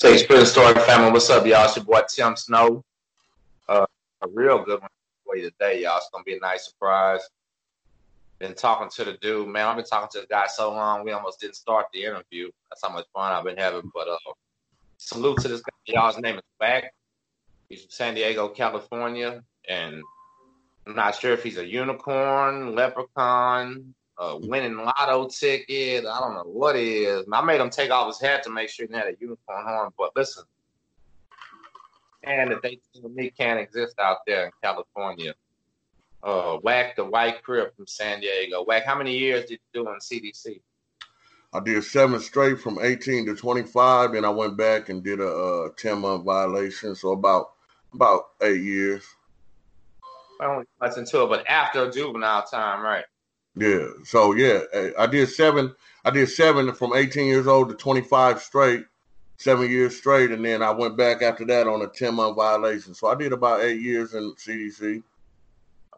Spirit Story family, what's up, y'all? It's your boy Tim Sno. Uh, a real good one for you today, y'all. It's gonna be a nice surprise. Been talking to the dude, man. I've been talking to the guy so long, we almost didn't start the interview. That's how much fun I've been having. But uh, salute to this guy. Y'all's name is Wacc. He's from San Diego, California, and I'm not sure if he's a unicorn, leprechaun, a winning lotto ticket. I don't know what it is. I made him take off his hat to make sure he had a unicorn horn. But listen, and that they tell me can't exist out there in California. Uh, Wacc the White Crip from San Diego. Wacc, how many years did you do in CDC? I did seven straight from 18 to 25, and I went back and did a, a 10 month violation. So about about eight years. Only much into it, but after juvenile time, right? Yeah. So yeah, I did seven. I did seven from 18 years old to 25 straight, seven years straight, and then I went back after that on a 10 month violation. So I did about eight years in CDC.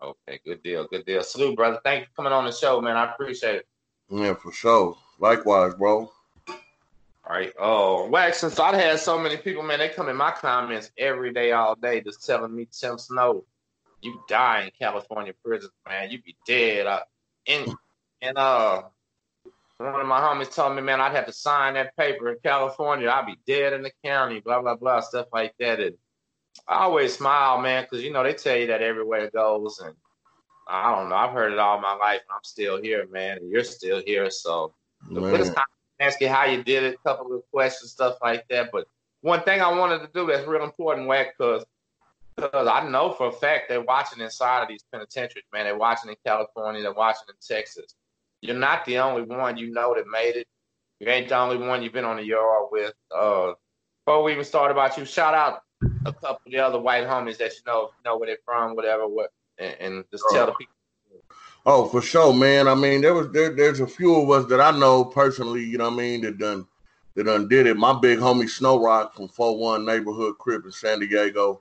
Okay, good deal, good deal. Salute, brother. Thank you for coming on the show, man. I appreciate it. Yeah, for sure. Likewise, bro. All right. Oh, Wacc, since I've had so many people, man, they come in my comments every day, all day, just telling me, Tim Sno, you die in California prisons, man. You be dead. Uh, and, and uh, one of my homies told me, man, I'd have to sign that paper in California. I'd be dead in the county, blah, blah, blah, stuff like that. And I always smile, man, because, you know, they tell you that everywhere it goes. And I don't know. I've heard it all my life. And I'm still here, man. And you're still here. So, let's ask you how you did it, a couple of questions, stuff like that. But one thing I wanted to do that's real important, Wacc, because because I know for a fact they're watching inside of these penitentiaries, man. They're watching in California, they're watching in Texas. You're not the only one you know that made it. You ain't the only one you've been on the yard with. Uh, before we even start about you, shout out a couple of the other white homies that you know, know where they're from, whatever, what, and, and just tell the people. Oh, for sure, man. I mean, there was there, there's a few of us that I know personally, you know what I mean, that done that done did it. My big homie Snow Rock from 41 Neighborhood Crip in San Diego.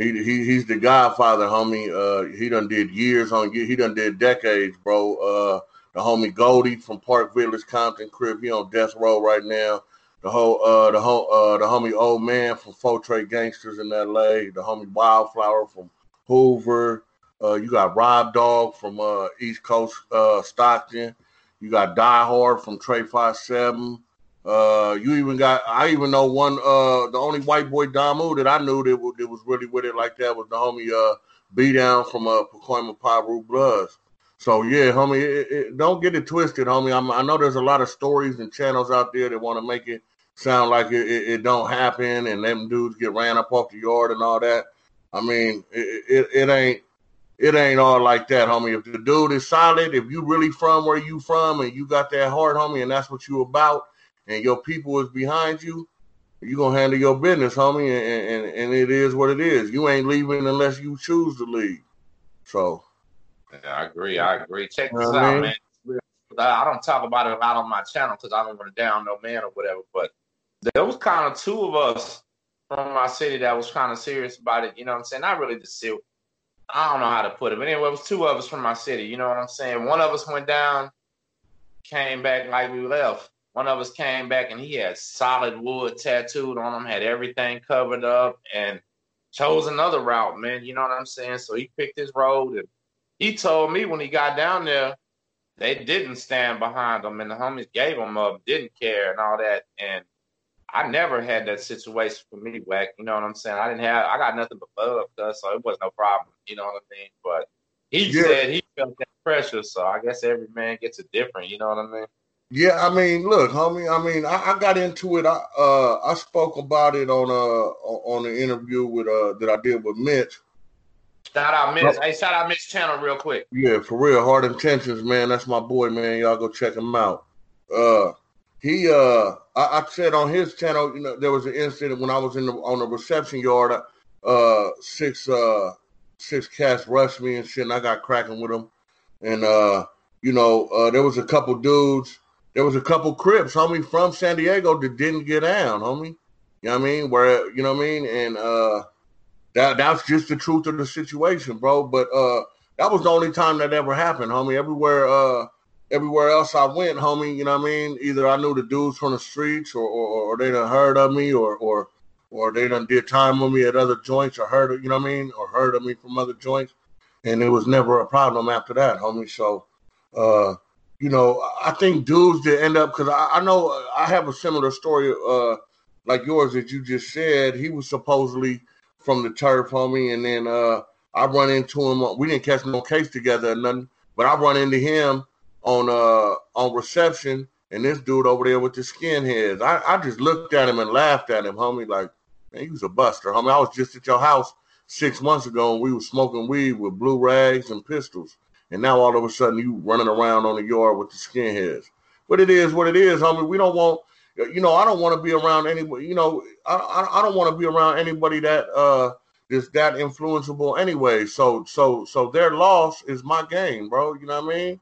He, he he's the godfather, homie. Uh, he done did years on he done did decades, bro. Uh, the homie Goldie from Park Village, Compton Crip. he on death row right now. The whole uh the whole uh the homie old man from Tray Gangsters in LA, the homie Wildflower from Hoover, uh, you got Rob Dog from uh, East Coast uh, Stockton. You got Die Hard from Trey Five Seven. Uh, you even got I even know one uh the only white boy Damu that I knew that, was, that was really with it like that was the homie uh B down from uh Pacoima Piru Bloods. So yeah, homie, it, it, don't get it twisted, homie. I'm, i know there's a lot of stories and channels out there that want to make it sound like it, it, don't happen and them dudes get ran up off the yard and all that. I mean, it, it ain't it ain't all like that, homie. If the dude is solid, if you really from where you from and you got that heart, homie, and that's what you about, and your people is behind you, you gonna handle your business, homie, and, and, and it is what it is. You ain't leaving unless you choose to leave. So, yeah, I agree. I agree. Check this out, man. I don't talk about it a lot on my channel because I don't want to down no man or whatever. But there was kind of two of us from my city that was kind of serious about it. You know what I'm saying? Not really the serious I don't know how to put it, but anyway, it was two of us from my city. You know what I'm saying? One of us went down, came back like we left. One of us came back and he had solid wood tattooed on him, had everything covered up, and chose another route, man. You know what I'm saying? So he picked his road, and he told me when he got down there, they didn't stand behind him, and the homies gave him up, didn't care, and all that. And I never had that situation for me, Wacc. You know what I'm saying? I didn't have, I got nothing but love us, so it was no problem. You know what I mean? But he yeah. said he felt that pressure, so I guess every man gets it different. You know what I mean? Yeah, I mean, look, homie. I mean, I, I got into it. I uh, I spoke about it on uh on the interview with uh that I did with Mitch. Shout out Miss. Hey, shout out Miss Channel real quick. Yeah, for real. Hard intentions, man. That's my boy, man. Y'all go check him out. Uh he uh I, I, said on his channel, you know, there was an incident when I was in the on the reception yard, uh six uh six cats rushed me and shit, and I got cracking with them. And uh, you know, uh there was a couple dudes, there was a couple crips, homie, from San Diego that didn't get down, homie. You know what I mean? Where you know what I mean? And uh that that's just the truth of the situation, bro. But uh that was the only time that ever happened, homie. Everywhere uh everywhere else I went, homie, you know what I mean? Either I knew the dudes from the streets or or, or they done heard of me or or or they done did time with me at other joints or heard of, you know what I mean? Or heard of me from other joints. And it was never a problem after that, homie. So uh you know, I think dudes that end up because I, I, know I have a similar story uh like yours that you just said. He was supposedly from the turf, homie, and then uh I run into him. We didn't catch no case together or nothing, but I run into him on uh on reception, and this dude over there with the skinheads. I, I just looked at him and laughed at him, homie. Like, man, he was a buster, homie. I was just at your house six months ago, and we were smoking weed with blue rags and pistols, and now all of a sudden you running around on the yard with the skinheads. But it is what it is, homie. We don't want, you know, I don't want to be around anybody. You know, I I, I don't want to be around anybody that uh is that influenceable anyway. So so so their loss is my game, bro. You know what I mean?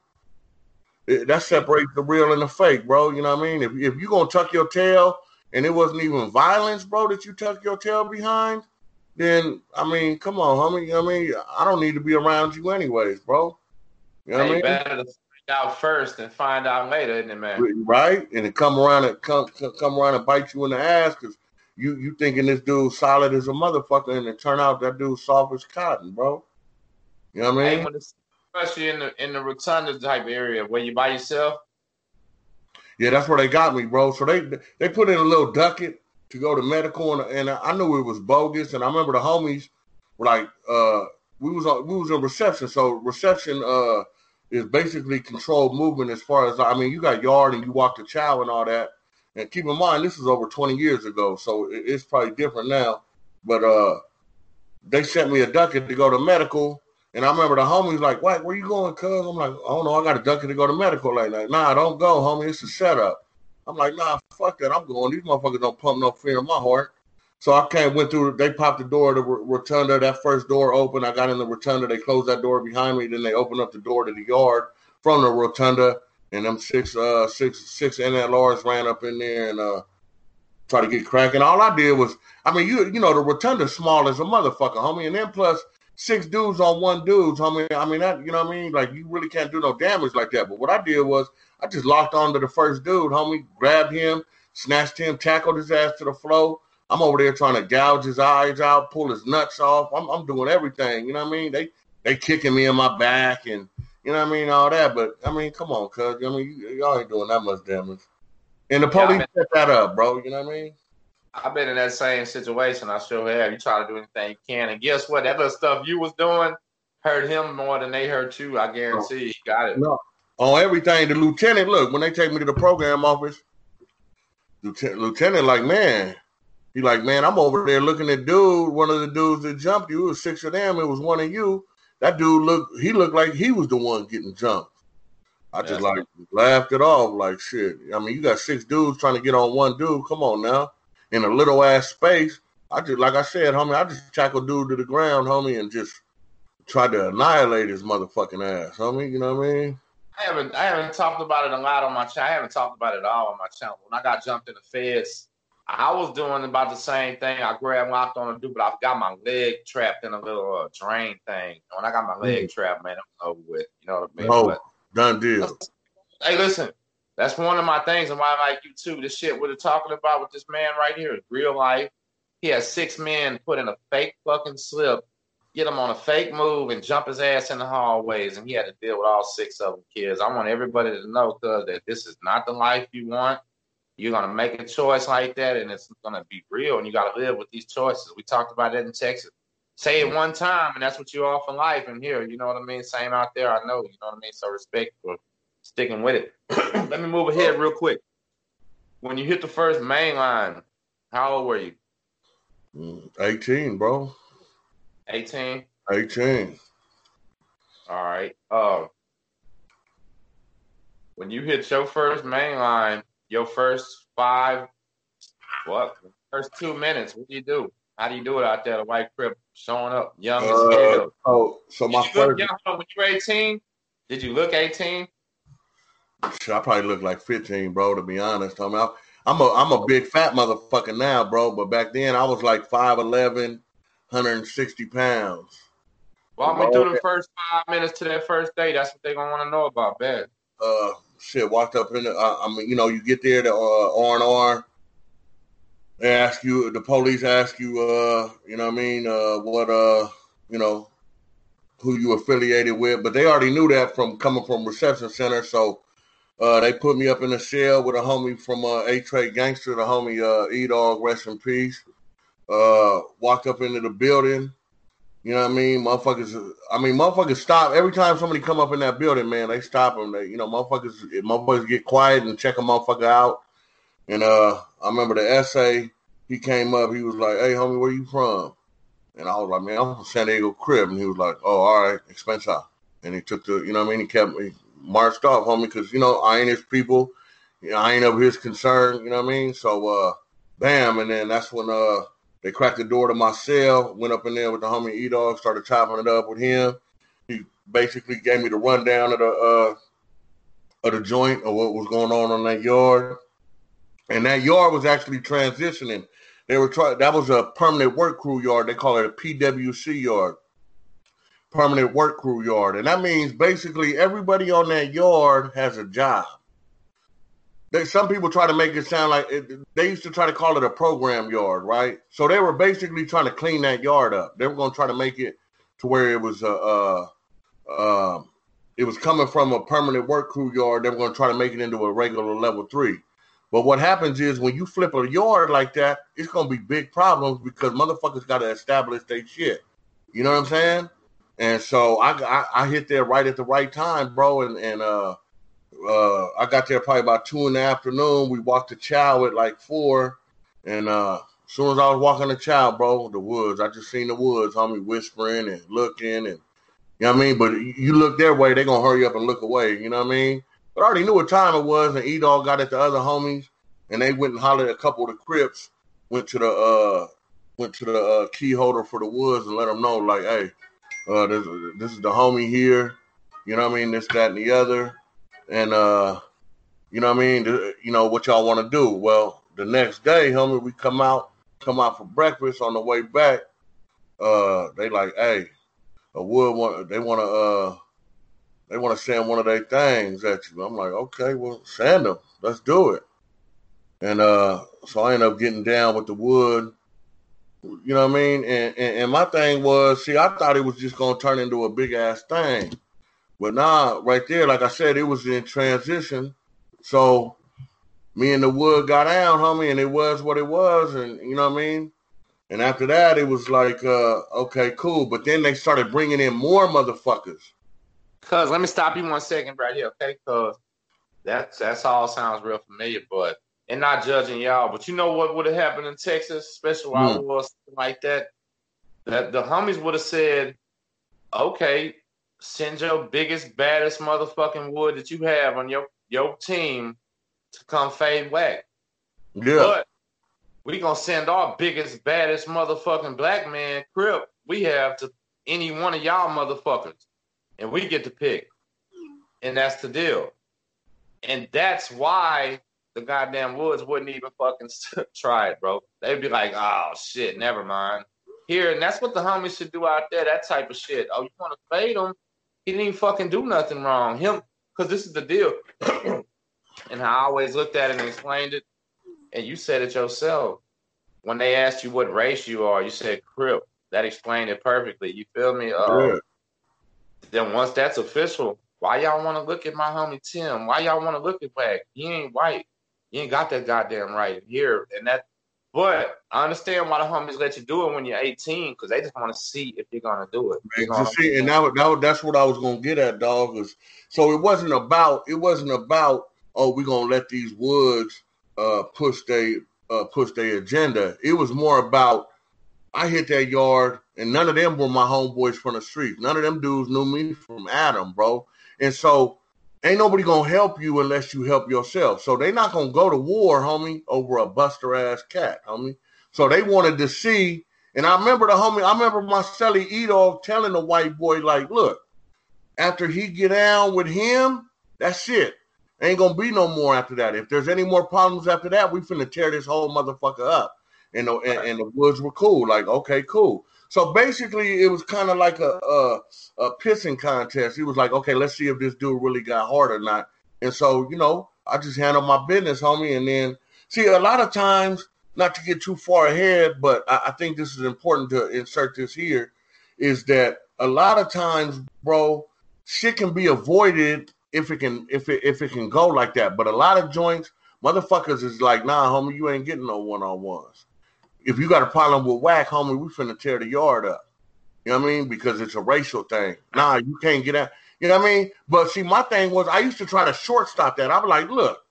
that separates the real and the fake, bro. You know what I mean? If if you gonna tuck your tail and it wasn't even violence, bro, that you tuck your tail behind, then I mean, come on, homie. You know what I mean? I don't need to be around you anyways, bro. You know hey, I mean? Better to find out first and find out later, isn't it, man? Right? And it come around and come come around and bite you in the ass because you you thinking this dude solid as a motherfucker, and it turn out that dude soft as cotton, bro. You know what I mean? Hey, especially in the in the rotunda type area where you by yourself. Yeah, that's where they got me, bro. So they they put in a little ducket to go to medical, and, and I knew it was bogus. And I remember the homies were like, uh, we was on, we was in reception. So reception uh, is basically controlled movement as far as I mean, you got yard and you walk the chow and all that. And keep in mind, this was over 20 years ago, so it's probably different now. But uh, they sent me a ducket to go to medical, and I remember the homies like, "What? Where you going, cuz?" I'm like, "Oh no, I got a ducky to go to medical like that." Nah, don't go, homie. It's a setup. I'm like, "Nah, fuck that. I'm going. These motherfuckers don't pump no fear in my heart." So I came, went through. They popped the door the rotunda. That first door open. I got in the rotunda. They closed that door behind me. Then they opened up the door to the yard from the rotunda. And them six, uh, six, six NLRs ran up in there and uh, tried to get cracking. All I did was, I mean, you, you know, the rotunda's small as a motherfucker, homie. And then plus, six dudes on one dude. homie. I mean that you know what I mean? Like you really can't do no damage like that. But what I did was I just locked onto the first dude, homie, grabbed him, snatched him, tackled his ass to the floor. I'm over there trying to gouge his eyes out, pull his nuts off. I'm, I'm doing everything. You know what I mean? They they kicking me in my back and you know what I mean, all that. But I mean, come on, cuz I mean, y'all ain't doing that much damage. And the police yeah, set that up, bro. You know what I mean? I've been in that same situation. I sure have. You try to do anything you can, and guess what? That other stuff you was doing hurt him more than they hurt you. I guarantee. He got it. No, on everything. The lieutenant, look, when they take me to the program office, lieutenant, lieutenant like, man, he like, man, I'm over there looking at dude. One of the dudes that jumped you. It was six of them. It was one of you. That dude looked. He looked like he was the one getting jumped. I just like laughed it off, like shit. I mean, you got six dudes trying to get on one dude. Come on now in a little ass space. I just like I said, homie, I just tackle dude to the ground, homie, and just tried to annihilate his motherfucking ass, homie. You know what I mean? I haven't I haven't talked about it a lot on my channel. I haven't talked about it all on my channel. When I got jumped in the feds, I was doing about the same thing. I grabbed locked on a dude, but I've got my leg trapped in a little uh, drain thing. When I got my leg mm. trapped, man, I'm over with. You know what I mean? Oh, but, done deal. Hey, listen, that's one of my things and why I like you too. This shit we're talking about with this man right here is real life. He has six men put in a fake fucking slip, get him on a fake move, and jump his ass in the hallways, and he had to deal with all six of them kids. I want everybody to know, cuz, that this is not the life you want. You're gonna make a choice like that, and it's gonna be real, and you gotta live with these choices. We talked about it in Texas. Say it one time, and that's what you offer life. And here, you know what I mean. Same out there. I know, you know what I mean. So respect for sticking with it. Let me move ahead real quick. When you hit the first main line, how old were you? Mm, 18, bro. 18. 18. All right. Um, when you hit your first main line, your first five, what? First two minutes, what do you do? How do you do it out there? The white crip showing up, young and Uh, scared. so, so my look first, young when you were 18? Did you look 18? shit, I probably look like 15, bro. To be honest, I mean, I- I'm a I'm a big fat motherfucker now, bro. But back then, I was like 5'11", 160 pounds. Walk me through the first five minutes to that first day. That's what they're gonna want to know about, bet. uh shit walked up in the uh, I mean you know you get there to uh R and R they ask you the police ask you uh you know what I mean uh what uh you know who you affiliated with but they already knew that from coming from reception center so uh they put me up in a cell with a homie from uh Eight Tray Gangster the homie uh E Dog rest in peace. Uh walked up into the building you know what I mean? Motherfuckers. I mean, motherfuckers stop every time somebody come up in that building. Man, they stop them. They, you know, motherfuckers. Motherfuckers get quiet and check a motherfucker out. And uh, I remember the essay. He came up. He was like, "Hey, homie, where you from?" And I was like, "Man, I'm from San Diego Crip." And he was like, "Oh, all right, expense out." And he took the, you know what I mean? He kept me marched off, homie, because you know I ain't his people. You know, I ain't of his concern. You know what I mean? So, uh, bam, and then that's when uh they cracked the door to my cell, went up in there with the homie E Dog, started chopping it up with him. He basically gave me the rundown of the uh, of the joint of what was going on on that yard, and that yard was actually transitioning. They were trying. That was a permanent work crew yard. They call it a PWC yard, permanent work crew yard, and that means basically everybody on that yard has a job. They, some people try to make it sound like it, they used to try to call it a program yard, right? So they were basically trying to clean that yard up. They were going to try to make it to where it was a, uh, uh, it was coming from a permanent work crew yard. They were going to try to make it into a regular level three. But what happens is when you flip a yard like that, it's going to be big problems because motherfuckers got to establish their shit. You know what I'm saying? And so I, I, I hit there right at the right time, bro, and and uh uh, I got there probably about two in the afternoon. We walked the child at like four, and uh, as soon as I was walking the child, bro, the woods, I just seen the woods, homie, whispering and looking, and you know what I mean. But you look their way, they gonna hurry up and look away. You know what I mean? But I already knew what time it was, and E Dog got at the other homies, and they went and hollered at a couple of the Crips. Went to the uh, went to the uh, key holder for the woods and let them know, like, hey, uh, this, this is the homie here. You know what I mean? This, that, and the other and uh you know what I mean? You know what y'all want to do? Well the next day homie we come out come out for breakfast. On the way back uh they like hey a wood want they want to uh they want to send one of their things at you. I'm like okay well send them let's do it. And uh so I end up getting down with the wood. You know what I mean? And, and, and my thing was see I thought it was just gonna turn into a big ass thing but now, right there, like I said, it was in transition. So me and the wood got down, homie, and it was what it was, and you know what I mean. And after that, it was like, uh, okay, cool. But then they started bringing in more motherfuckers. Cuz, let me stop you one second right here, okay? Cuz that's that's all sounds real familiar, but and not judging y'all, but you know what would have happened in Texas, especially while Hmm. it was like that? That the homies would have said, okay, send your biggest, baddest motherfucking wood that you have on your your team to come fade Wacc. Yeah, But we gonna send our biggest, baddest motherfucking black man crip we have to any one of y'all motherfuckers, and we get to pick, and that's the deal. And that's why the goddamn Woods wouldn't even fucking try it, bro. They'd be like, "Oh shit, never mind." Here, and that's what the homies should do out there. That type of shit. Oh, you want to fade him? He didn't even fucking do nothing wrong. Him, because this is the deal. and I always looked at it and explained it and you said it yourself. When they asked you what race you are, you said Crip. That explained it perfectly. You feel me? Uh, yeah. Then once that's official, why y'all want to look at my homie Tim? Why y'all want to look at Wacc? He ain't white. He ain't got that goddamn right here. And that, but I understand why the homies let you do it when you're 18 because they just want to see if you're gonna do it. You know Man, what see, and that, that that's what I was gonna get at, dog. Was so it wasn't about it wasn't about oh we're gonna let these woods uh, push they uh, push their agenda. It was more about I hit that yard and none of them were my homeboys from the streets. None of them dudes knew me from Adam, bro. And so ain't nobody gonna help you unless you help yourself. So they not gonna go to war, homie, over a buster ass cat, homie. So they wanted to see, and I remember the homie, I remember Marcelli Edo telling the white boy, like, look, after he get down with him, that's it. Ain't gonna be no more after that. If there's any more problems after that, we finna tear this whole motherfucker up. And the, and, and the woods were cool. Like, okay, cool. So basically, it was kind of like a, a, a pissing contest. He was like, okay, let's see if this dude really got hard or not. And so, you know, I just handled my business, homie. And then, see, a lot of times, not to get too far ahead, but I, I think this is important to insert this here, is that a lot of times, bro, shit can be avoided if it can if it if it can go like that. But a lot of joints, motherfuckers is like, nah, homie, you ain't getting no one on ones. If you got a problem with Wacc, homie, we finna tear the yard up. You know what I mean? Because it's a racial thing. Nah, you can't get out. You know what I mean? But see, my thing was I used to try to shortstop that. I'm like, look,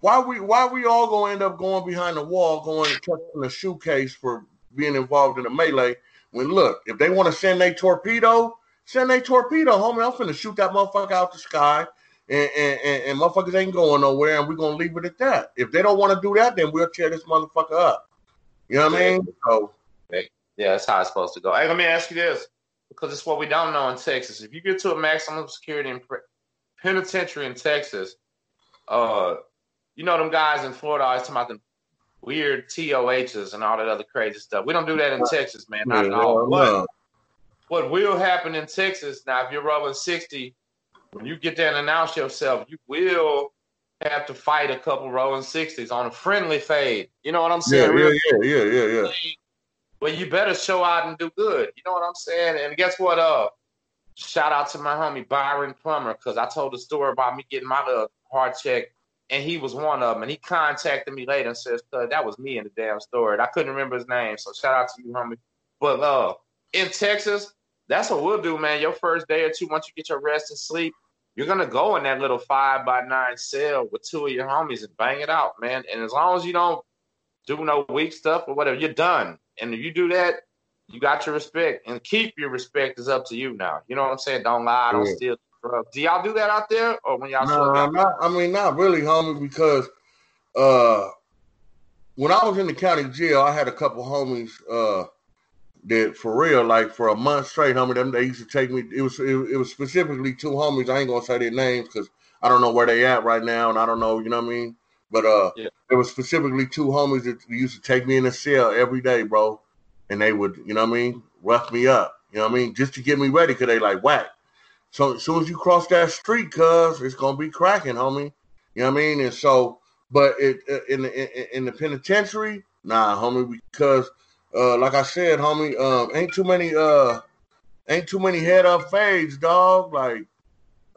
why we why we all gonna end up going behind the wall, going touching the shoe case for being involved in a melee? When look, if they want to send a torpedo, Send a torpedo, homie. I'm finna shoot that motherfucker out the sky. And, and, and, and motherfuckers ain't going nowhere, and we're gonna leave it at that. If they don't want to do that, then we'll tear this motherfucker up. You know what I mean? So, yeah, that's how it's supposed to go. Hey, let me ask you this, because it's what we don't know in Texas. If you get to a maximum security in penitentiary in Texas, uh, you know them guys in Florida always talking about them weird TOHs and all that other crazy stuff. We don't do that in Texas, man. Not at all. But what will happen in Texas now, if you're rolling 60, when you get there and announce yourself, you will have to fight a couple rolling 60s on a friendly fade. You know what I'm saying? Yeah, yeah, yeah, yeah, yeah, yeah. Well, you better show out and do good. You know what I'm saying? And guess what? Uh, shout out to my homie Byron Plummer because I told the story about me getting my little heart check, and he was one of them. And he contacted me later and says, "That was me in the damn story." And I couldn't remember his name, so shout out to you, homie. But uh, in Texas, that's what we'll do, man. Your first day or two, once you get your rest and sleep, you're gonna go in that little five by nine cell with two of your homies and bang it out, man. And as long as you don't do no weak stuff or whatever, you're done. And if you do that, you got your respect. And keep your respect is up to you now. You know what I'm saying? Don't lie, don't steal drugs. Do y'all do that out there, or when y'all? No, not, I mean, not really, homie, because uh, when I was in the county jail, I had a couple homies. Uh, that for real, like for a month straight, homie, them they used to take me. It was it, it was specifically two homies. I ain't gonna say their names because I don't know where they at right now, and I don't know, you know what I mean. But uh, yeah. it was specifically two homies that used to take me in the cell every day, bro, and they would, you know what I mean, rough me up, you know what I mean, just to get me ready because they like whack. So as soon as you cross that street, cuz it's gonna be cracking, homie. You know what I mean? And so, but it uh, in the in the penitentiary, nah, homie, because uh, like I said, homie, um, ain't too many uh, ain't too many head up fades, dog. Like,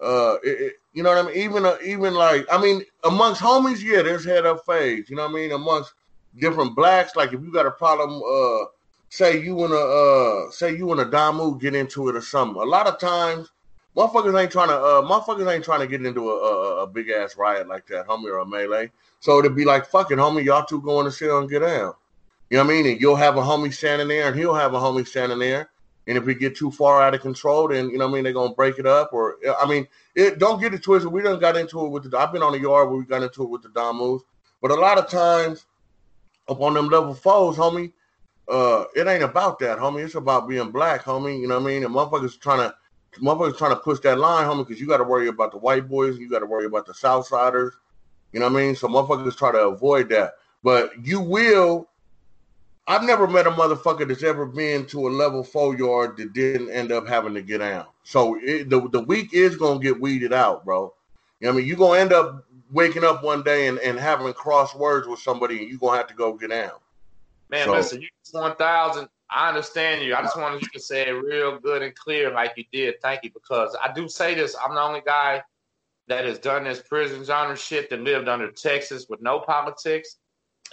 uh, it, it, you know what I mean? Even uh, even like, I mean, amongst homies, yeah, there's head up fades. You know what I mean? Amongst different blacks, like if you got a problem, uh, say you wanna uh, say you and a Damu get into it or something. A lot of times, motherfuckers ain't trying to uh, motherfuckers ain't trying to get into a, a, a big ass riot like that, homie, or a melee. So it'd be like, fucking homie, y'all two going to sit and get down. You know what I mean? And you'll have a homie standing there, and he'll have a homie standing there. And if we get too far out of control, then you know what I mean they're gonna break it up. Or I mean, it, don't get it twisted. We done got into it with the. I've been on the yard where we got into it with the Damus, but a lot of times up on them level foes, homie, uh, it ain't about that, homie. It's about being black, homie. You know what I mean? And motherfuckers trying to motherfuckers trying to push that line, homie, because you got to worry about the white boys, you got to worry about the Southsiders. You know what I mean? So motherfuckers try to avoid that, but you will I've never met a motherfucker that's ever been to a level four yard that didn't end up having to get out. So it, the the weak is gonna get weeded out, bro. You know I mean, you're gonna end up waking up one day and, and having cross words with somebody, and you're gonna have to go get out. Man, so, listen, you one thousand. I understand you. I just wanted you to say it real good and clear, like you did. Thank you, because I do say this. I'm the only guy that has done this prison genre shit that lived under Texas with no politics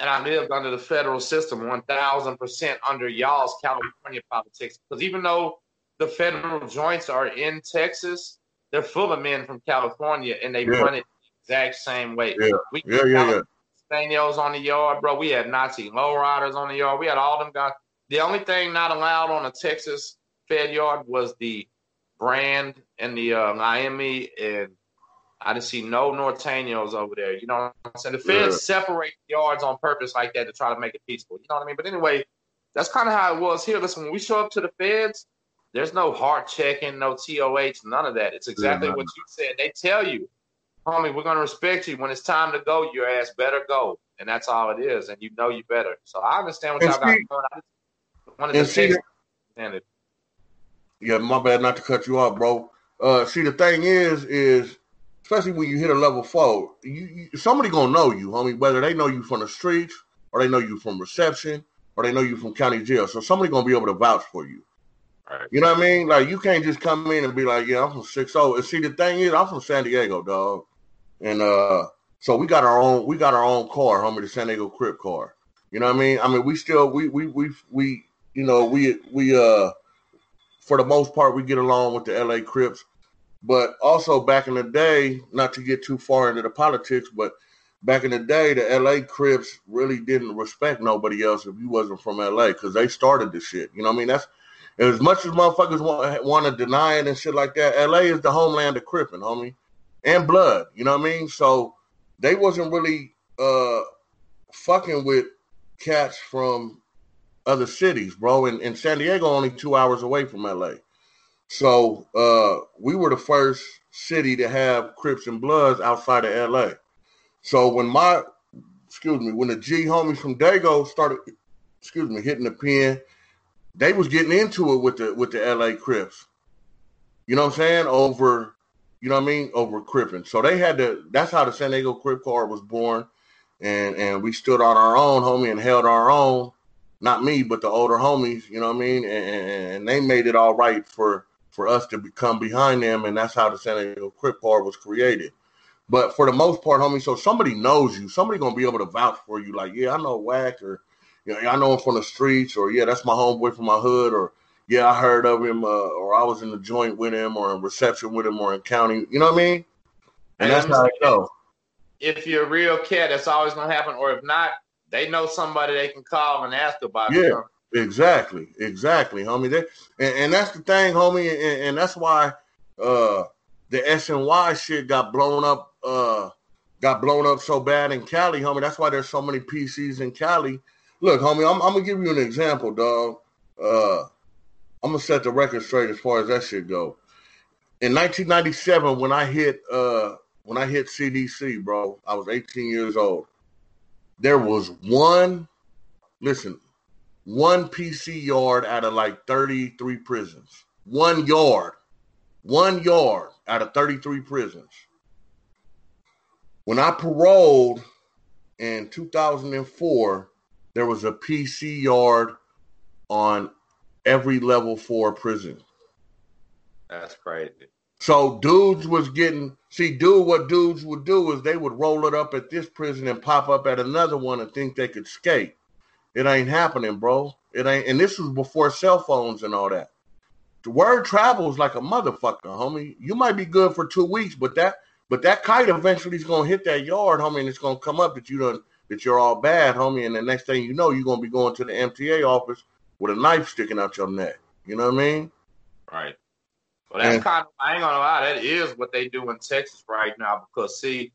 and I lived under the federal system 1000% under y'all's California politics. Because even though the federal joints are in Texas, they're full of men from California and they yeah. run it the exact same way. Yeah, we yeah, yeah, yeah. Spaniels on the yard, bro. We had Nazi lowriders on the yard. We had all them guys. the only thing not allowed on a Texas Fed yard was the brand and the uh, Miami, and I didn't see no Norteños over there. You know what I'm saying? The Feds yeah. separate yards on purpose like that to try to make it peaceful. You know what I mean? But anyway, that's kind of how it was here. Listen, when we show up to the Feds, there's no heart checking, no TOH, none of that. It's exactly yeah, what you said. They tell you, homie, we're gonna respect you. When it's time to go, your ass better go, and that's all it is. And you know you better. So I understand what y'all got going. I just wanted to see. Yeah, my bad not to cut you off, bro. Uh, see, the thing is, is especially when you hit a level four, you, you, somebody gonna know you, homie. Whether they know you from the streets or they know you from reception or they know you from county jail, so somebody gonna be able to vouch for you. Right. You know what I mean? Like you can't just come in and be like, "Yeah, I'm from six oh. And see, the thing is, I'm from San Diego, dog, and uh, so we got our own, we got our own car, homie, the San Diego Crip car. You know what I mean? I mean, we still, we, we, we, we, you know, we, we, uh, for the most part, we get along with the LA Crips. But also back in the day, not to get too far into the politics, but back in the day, the LA Crips really didn't respect nobody else if you wasn't from LA because they started the shit. You know what I mean? That's as much as motherfuckers want, want to deny it and shit like that. LA is the homeland of Crippin', homie, and blood. You know what I mean? So they wasn't really uh fucking with cats from other cities, bro. And, and San Diego only two hours away from LA. So uh, we were the first city to have Crips and Bloods outside of LA. So when my excuse me, when the G homies from Dago started excuse me, hitting the pen, they was getting into it with the with the LA Crips. You know what I'm saying? Over, you know what I mean? Over Crippin. So they had to that's how the San Diego Crip card was born. And and we stood on our own, homie, and held our own. Not me, but the older homies, you know what I mean? And, and they made it all right for for us to become behind them, and that's how the San Diego Crip Card was created. But for the most part, homie, so somebody knows you, somebody gonna be able to vouch for you. Like, yeah, I know Wacc, or you know, I know him from the streets, or yeah, that's my homeboy from my hood, or yeah, I heard of him, uh, or I was in the joint with him, or in reception with him, or in county. You know what I mean? And, and that's how it goes. If you're a real cat, that's always gonna happen. Or if not, they know somebody they can call and ask about. Yeah. Exactly, exactly, homie. That, and, and, that's the thing, homie, and, and that's why uh, the SNY shit got blown up. Uh, got blown up so bad in Cali, homie. That's why there's so many PCs in Cali. Look, homie, I'm, I'm gonna give you an example, dog. Uh, I'm gonna set the record straight as far as that shit go. In 1997, when I hit uh, when I hit CDC, bro, I was 18 years old. There was one. Listen, one PC yard out of like 33 prisons. One yard. One yard out of 33 prisons. When I paroled in 2004, there was a PC yard on every level four prison. That's crazy. So dudes was getting see, dude, what dudes would do is they would roll it up at this prison and pop up at another one and think they could skate. It ain't happening, bro. It ain't. And this was before cell phones and all that. The word travels like a motherfucker, homie. You might be good for two weeks, but that but that kite eventually is gonna hit that yard, homie, and it's gonna come up that you done that you're all bad, homie. And the next thing you know, you're gonna be going to the MTA office with a knife sticking out your neck. You know what I mean? Right. Well, that's and, kind of I ain't gonna lie. That is what they do in Texas right now because see,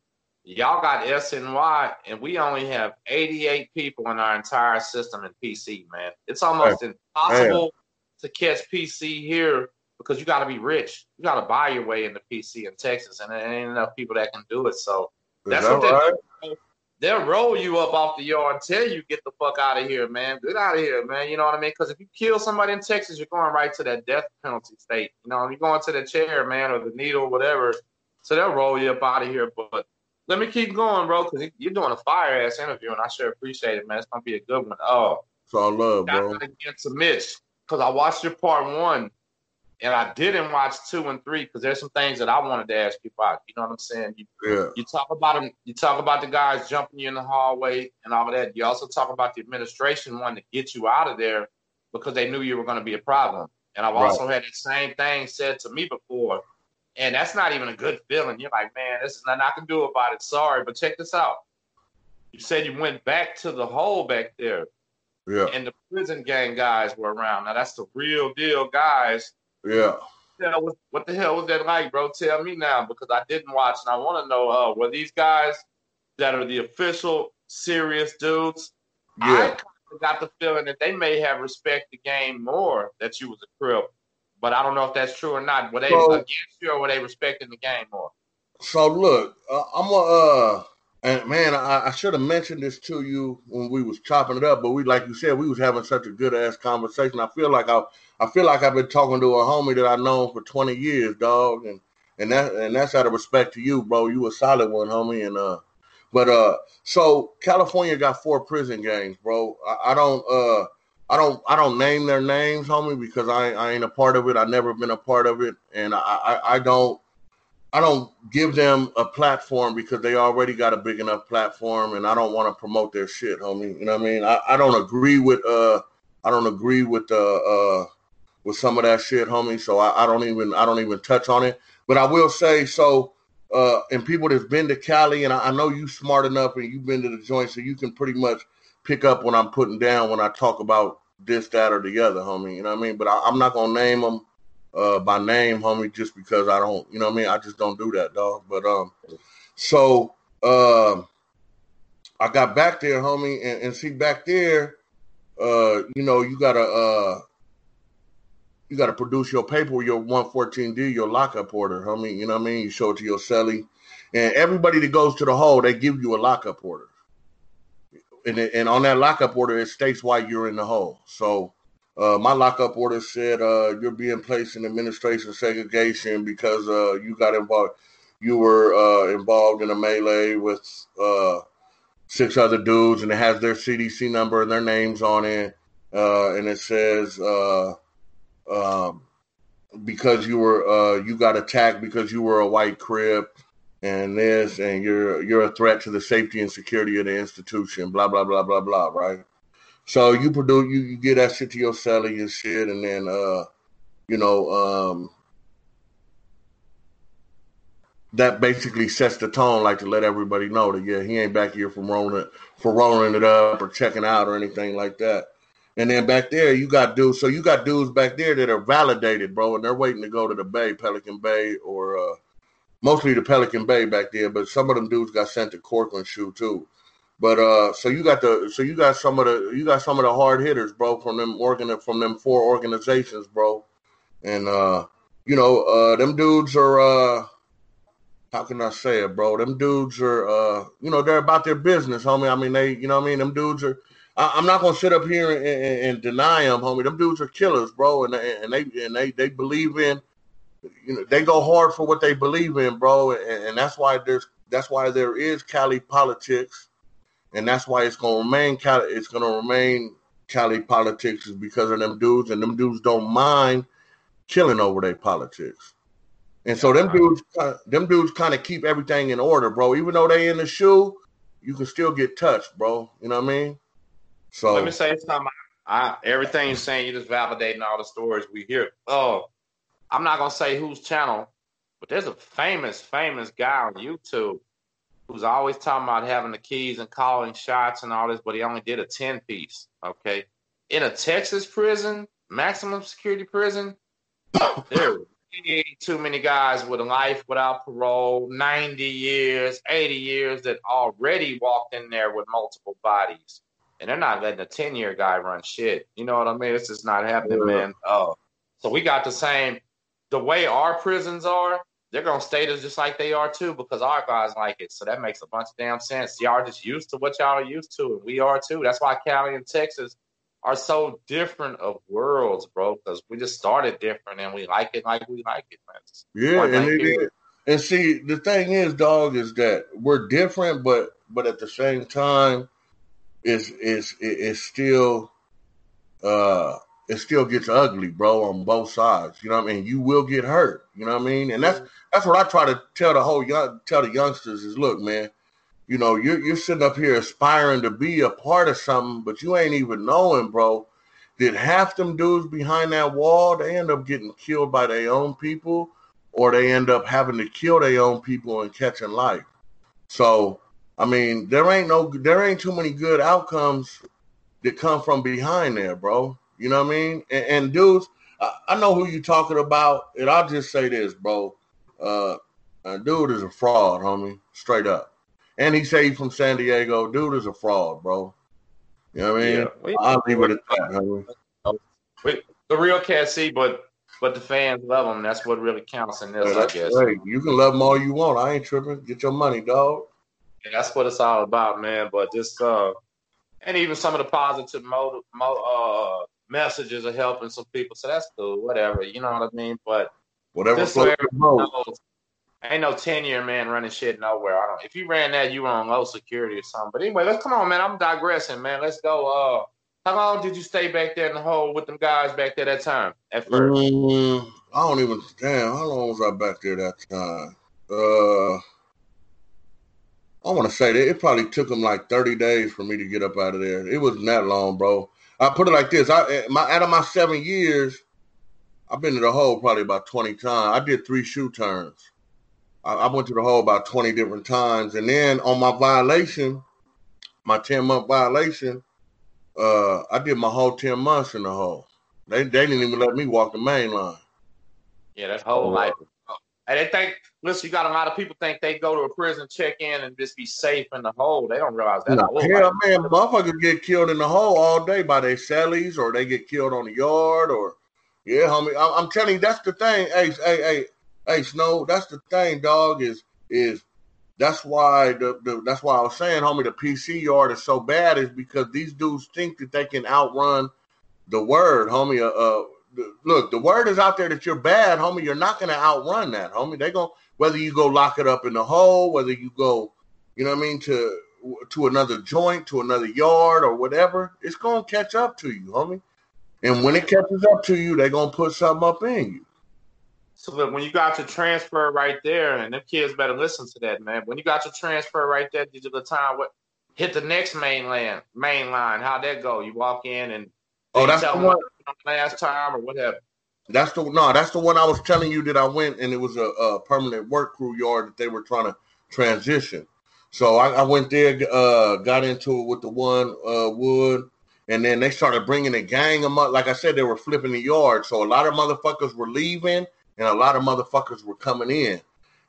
y'all got SNY, and we only have 88 people in our entire system in PC, man. It's almost right. impossible to catch PC here because you got to be rich. You got to buy your way into PC in Texas, and there ain't enough people that can do it. So that's that what right? they They'll roll you up off the yard until you get the fuck out of here, man. Get out of here, man. You know what I mean? Because if you kill somebody in Texas, you're going right to that death penalty state. You know, you're going to the chair, man, or the needle, whatever. So they'll roll you up out of here. But let me keep going, bro, because you're doing a fire ass interview, and I sure appreciate it, man. It's gonna be a good one. Oh, it's all love, bro. Get to Mitch because I watched your part one, and I didn't watch two and three because there's some things that I wanted to ask you about. You know what I'm saying? You, yeah. You talk about them. You talk about the guys jumping you in the hallway and all of that. You also talk about the administration wanting to get you out of there because they knew you were going to be a problem. And I've right. also had the same thing said to me before and that's not even a good feeling. You're like, man, this is nothing I can do about it. Sorry, but check this out. You said you went back to the hole back there. Yeah. And the prison gang guys were around. Now that's the real deal guys. Yeah. Yeah, what, what the hell was that like, bro? Tell me now because I didn't watch and I want to know uh, were these guys that are the official serious dudes? Yeah. I got the feeling that they may have respect the game more that you was a crip, but I don't know if that's true or not. Were they So- against you or were they respecting the game more? So look, uh, I'm a uh, and man, I, I should have mentioned this to you when we was chopping it up, but we, like you said, we was having such a good ass conversation. I feel like I, I feel like I've been talking to a homie that I've known for 20 years, dog, and and that and that's out of respect to you, bro. You a solid one, homie, and uh, but uh, so California got four prison gangs, bro. I, I don't uh. I don't I don't name their names, homie, because I, I ain't a part of it. I've never been a part of it, and I, I, I don't I don't give them a platform because they already got a big enough platform, and I don't want to promote their shit, homie. You know what I mean? I, I don't agree with uh I don't agree with uh uh with some of that shit, homie. So I, I don't even I don't even touch on it. But I will say so. Uh, and people that's been to Cali, and I, I know you smart enough, and you've been to the joint, so you can pretty much pick up what I'm putting down when I talk about this, that, or the other, homie. You know what I mean? But I, I'm not gonna name them uh, by name, homie, just because I don't, you know what I mean? I just don't do that, dog. But um, so um, I got back there, homie, and, and see back there, uh, you know, you gotta uh, you gotta produce your paper, your 114D, your lockup order, homie. You know what I mean? You show it to your celly, and everybody that goes to the hole, they give you a lockup order. And, and on that lockup order, it states why you're in the hole. So uh, my lockup order said uh, you're being placed in administration segregation because uh, you got involved. You were uh, involved in a melee with uh, six other dudes, and it has their CDC number and their names on it. Uh, and it says um, because you were you got attacked because you were a white crip and this and you're you're a threat to the safety and security of the institution. Blah blah blah blah blah. Right. So you produce, you, you get that shit to your celly and shit, and then, uh, you know, um, that basically sets the tone, like to let everybody know that yeah, he ain't back here from rolling it, for rolling it up or checking out or anything like that. And then back there, you got dudes. So you got dudes back there that are validated, bro, and they're waiting to go to the Bay, Pelican Bay, or uh, mostly the Pelican Bay back there. But some of them dudes got sent to Corcoran SHU too. But uh, so you got the so you got some of the you got some of the hard hitters, bro, from them organ from them four organizations, bro, and uh, you know, uh, them dudes are uh, how can I say it, bro? Them dudes are uh, you know, they're about their business, homie. I mean, they, you know, I mean, them dudes are. I, I'm not gonna sit up here and, and, and deny them, homie. Them dudes are killers, bro, and and they and they they believe in, you know, they go hard for what they believe in, bro, and, and that's why there's that's why there is Cali politics and that's why it's gonna remain Cali. It's gonna remain Cali politics is because of them dudes, and them dudes don't mind killing over their politics. And so them dudes, uh, them dudes kind of keep everything in order, bro. Even though they in the SHU, you can still get touched, bro. You know what I mean? So Let me say something. I, everything you're saying, you're just validating all the stories we hear. Oh, I'm not gonna say whose channel, but there's a famous, famous guy on YouTube who's always talking about having the keys and calling shots and all this, but he only did a 10 piece. Okay. In a Texas prison, maximum security prison, there are way too many guys with a life without parole, 90 years, 80 years that already walked in there with multiple bodies. And they're not letting a 10 year guy run shit. You know what I mean? It's just not happening, Yeah. man. Oh, so we got the same, the way our prisons are, they're gonna stay just like they are too, because our guys like it. So that makes a bunch of damn sense. Y'all are just used to what y'all are used to, and we are too. That's why Cali and Texas are so different of worlds, bro. Because we just started different, and we like it like we like it, yeah, and And see, the thing is, dog, is that we're different, but but at the same time, it's it's it's still uh it still gets ugly, bro, on both sides. You know what I mean? You will get hurt. You know what I mean? And that's that's what I try to tell the whole young tell the youngsters is look, man, you know, you're you're sitting up here aspiring to be a part of something, but you ain't even knowing, bro. That half them dudes behind that wall, they end up getting killed by their own people, or they end up having to kill their own people and catching life. So, I mean, there ain't no there ain't too many good outcomes that come from behind there, bro. You know what I mean? And, and dudes, I, I, know who you talking about, and I'll just say this, bro. Uh, dude is a fraud, homie, straight up. And he say he's from San Diego. Dude is a fraud, bro. You know what I mean? Yeah, I'll leave it at that, homie. The real cat see, but but the fans love him. That's what really counts in this, yeah, I guess. Hey, you can love them all you want. I ain't tripping. Get your money, dog. Yeah, that's what it's all about, man. But just uh, and even some of the positive motive, mo- uh, messages are helping some people. So that's cool. Whatever, you know what I mean. But whatever floats Ain't no ten year man running shit nowhere. I don't. If you ran that, you were on low security or something. But anyway, let's come on, man. I'm digressing, man. Let's go. Uh, how long did you stay back there in the hole with them guys back there that time? At first, mm, I don't even. Damn, how long was I back there that time? Uh, I want to say that it probably took them like 30 days for me to get up out of there. It wasn't that long, bro. I put it like this: I my out of my seven years, I've been to the hole probably about 20 times. I did three SHU turns. I, I went to the hole about 20 different times, and then on my violation, my 10 month violation, uh, I did my whole 10 months in the hole. They they didn't even let me walk the main line. Yeah, that's whole life. And they think, listen, you got a lot of people think they go to a prison, check in, and just be safe in the hole. They don't realize that. No, hell, man, motherfuckers get killed in the hole all day by their cellies, or they get killed on the yard, or yeah, homie. I'm, I'm telling you, that's the thing. Hey, hey, hey, hey, Sno. That's the thing, dog. Is is that's why the, the that's why I was saying, homie, the PC yard is so bad is because these dudes think that they can outrun the word, homie. Uh, uh look, the word is out there that you're bad, homie. You're not going to outrun that, homie. They go whether you go lock it up in the hole, whether you go, you know what I mean, to to another joint, to another yard, or whatever. It's going to catch up to you, homie. And when it catches up to you, they're going to put something up in you. So look, when you got your transfer right there, and them kids better listen to that, man. When you got your transfer right there, did you the time what hit the next mainland main line? How'd that go? You walk in and oh, that's the one last time or whatever. That's the no, that's the one I was telling you that I went and it was a, a permanent work crew yard that they were trying to transition. So I, I went there, uh, got into it with the one uh, wood, and then they started bringing a gang of like I said, they were flipping the yard. So a lot of motherfuckers were leaving and a lot of motherfuckers were coming in.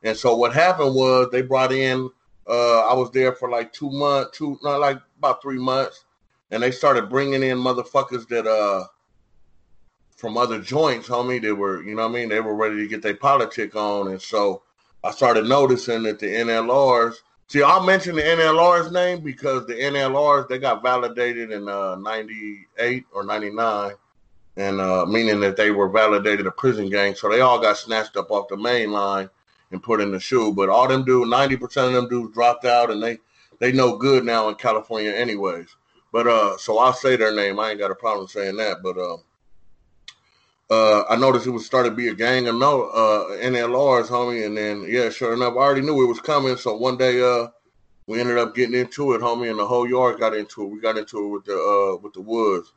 And so what happened was they brought in. Uh, I was there for like two months, two not like about three months, and they started bringing in motherfuckers that uh from other joints, homie. They were, you know what I mean? They were ready to get their politic on, and so I started noticing that the NLRs. See, I'll mention the NLR's name because the NLRs they got validated in uh, '98 or '99 and uh, meaning that they were validated a prison gang. So they all got snatched up off the main line and put in the SHU. But all them dudes, ninety percent of them dudes dropped out, and they they know good now in California, anyways. But uh, so I'll say their name. I ain't got a problem saying that. But uh, uh, I noticed it was started to be a gang of no uh, NLRs, homie. And then yeah, sure enough, I already knew it was coming. So one day, uh, we ended up getting into it, homie, and the whole yard got into it. We got into it with the uh, with the woods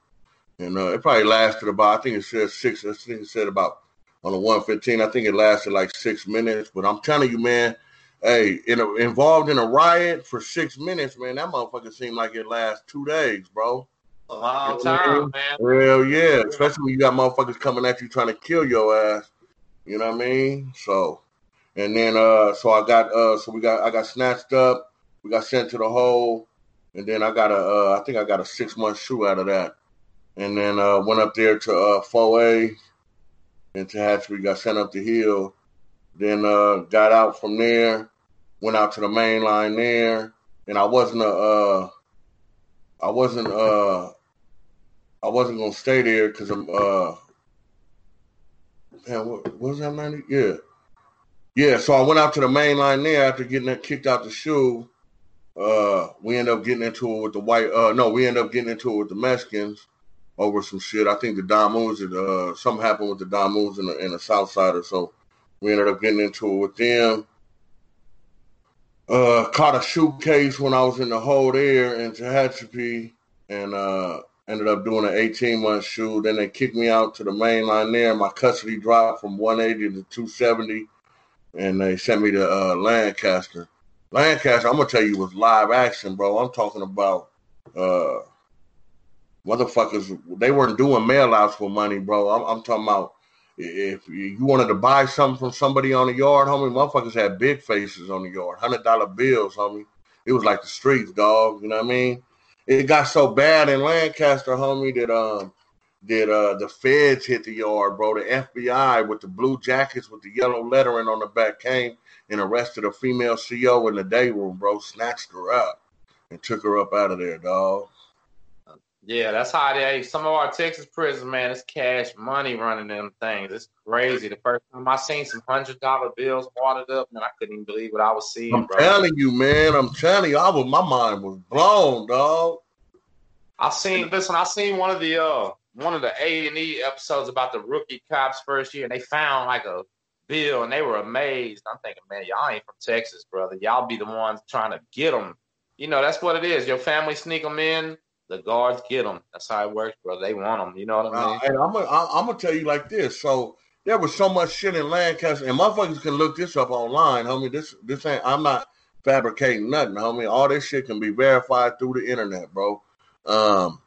and uh, it probably lasted about. I think it said six. I think it said about on the one fifteen. I think it lasted like six minutes. But I'm telling you, man, hey, in a, involved in a riot for six minutes, man, that motherfucker seemed like it lasts two days, bro. A long time, man. Hell yeah, especially when you got motherfuckers coming at you trying to kill your ass. You know what I mean? So, and then uh, so I got uh, so we got I got snatched up. We got sent to the hole, and then I got a uh, I think I got a six month SHU out of that and then uh, went up there to uh, 4A and to Tehachapi, got sent up the hill. Then uh, got out from there, went out to the main line there, and I wasn't a, uh, I wasn't uh, I wasn't gonna stay there because I'm uh, man, what, was that ninety? Yeah, yeah. So I went out to the main line there after getting kicked out the SHU. Uh, we end up getting into it with the white. Uh, no, we end up getting into it with the Mexicans over some shit. I think the Don Moons, uh, something happened with the Don Moons and the, and the Southsider, so we ended up getting into it with them. Uh, caught a SHU case when I was in the hole there in Tehachapi and uh, ended up doing an 18 month shoot. Then they kicked me out to the main line there. My custody dropped from 180 to 270 and they sent me to uh, Lancaster. Lancaster, I'm gonna tell you, was live action, bro. I'm talking about uh, motherfuckers, they weren't doing mail outs for money, bro. I'm, I'm talking about if you wanted to buy something from somebody on the yard, homie, motherfuckers had big faces on the yard, hundred dollar bills, homie. It was like the streets, dog. You know what I mean? It got so bad in Lancaster, homie, that um that uh the feds hit the yard, bro. The FBI with the blue jackets with the yellow lettering on the back came and arrested a female CO in the day room, bro. Snatched her up and took her up out of there, dog. Yeah, that's how they. Some of our Texas prisons, man, it's cash money running them things. It's crazy. The first time I seen some hundred dollar bills wadded up, man, I couldn't even believe what I was seeing. I'm bro. telling you, man. I'm telling you, I was my mind was blown, dog. I seen listen. I seen one of the uh one of the A and E episodes about the rookie cops first year, and they found like a bill, and they were amazed. I'm thinking, man, y'all ain't from Texas, brother. Y'all be the ones trying to get them. You know, that's what it is. Your family sneak them in the guards get them. That's how it works, bro. They want them. You know what I mean? Uh, and I'm gonna I'm gonna tell you like this. So there was so much shit in Lancaster, and motherfuckers can look this up online, homie. This this ain't. I'm not fabricating nothing, homie. All this shit can be verified through the internet, bro. Um,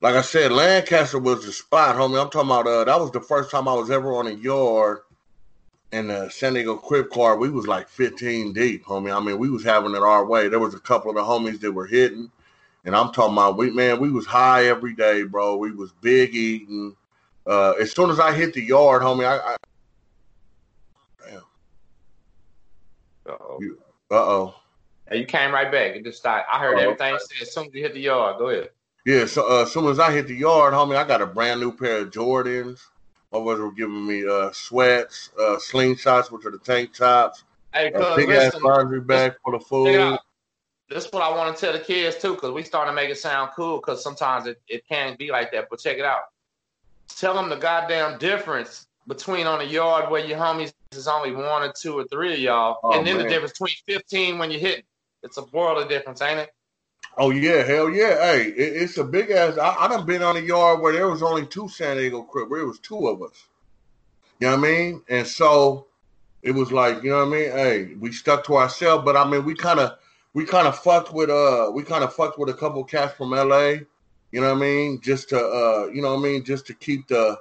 like I said, Lancaster was the spot, homie. I'm talking about. Uh, that was the first time I was ever on a yard in the San Diego Crip Car. We was like 15 deep, homie. I mean, we was having it our way. There was a couple of the homies that were hitting. And I'm talking about we man, we was high every day, bro. We was big eating. Uh, as soon as I hit the yard, homie, I, I damn. Uh oh. Uh oh. Hey, you came right back. It just started. I heard Oh, everything said as soon as you hit the yard. Go ahead. Yeah, so uh, as soon as I hit the yard, homie, I got a brand new pair of Jordans. Motherfuckers were giving me uh, sweats, uh, slingshots, which are the tank tops, Hey, a cuz big ass laundry bag full of check it food. This is what I want to tell the kids too, because we starting to make it sound cool. Because sometimes it, it can be like that. But check it out. Tell them the goddamn difference between on a yard where your homies is only one or two or three of y'all, Oh, and then man. the difference between 15 when you hit. It's a world of difference, ain't it? Oh yeah, hell yeah. Hey, it, it's a big ass. I, I done been on a yard where there was only two San Diego Crip, where it was two of us. You know what I mean? And so it was like, you know what I mean? Hey, we stuck to ourselves, but I mean, we kind of, we kind of fucked with, uh, we kind of fucked with a couple cats from LA. You know what I mean? Just to, uh, you know what I mean? Just to keep the,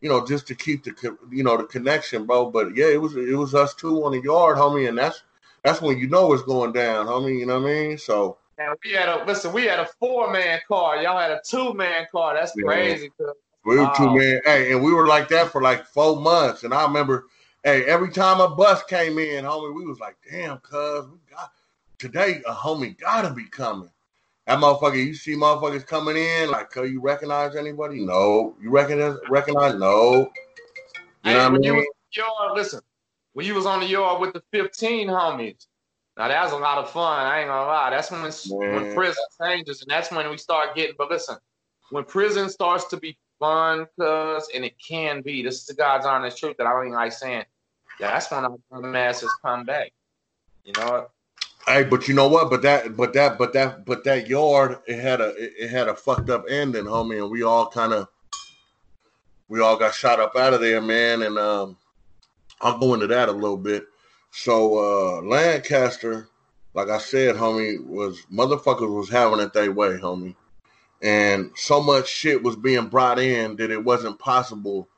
you know, just to keep the, you know, the connection, bro. But yeah, it was, it was us two on the yard, homie, and that's, that's when you know it's going down, homie. You know what I mean? So. And we had a listen. We had a four man car. Y'all had a two man car. That's Yeah. crazy. cuz. We were two Wow. man. Hey, and we were like that for like four months. And I remember, hey, every time a bus came in, homie, we was like, damn, cuz we got today a homie gotta be coming. That motherfucker, you see motherfuckers coming in, like, cuz you recognize anybody? No. You recognize recognize? No. You Hey, know what I when you mean? was yard, listen, when you was on the yard with the 15 homies, now that was a lot of fun. I ain't gonna lie. That's when when prison changes, and that's when we start getting. But listen, when prison starts to be fun, cuz, and it can be. This is the God's honest truth that I don't even like saying. Yeah, that's when our masses come back. You know what? Hey, but you know what? But that, but that, but that, but that yard, it had a, it, had a fucked up ending, homie, and we all kind of, we all got shot up out of there, man. And um, I'll go into that a little bit. So uh, Lancaster, like I said, homie, was motherfuckers was having it their way, homie, and so much shit was being brought in that it wasn't possible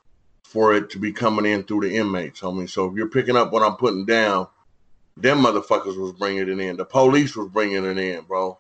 for it to be coming in through the inmates, homie. So if you're picking up what I'm putting down them motherfuckers was bringing it in. The police was bringing it in, bro.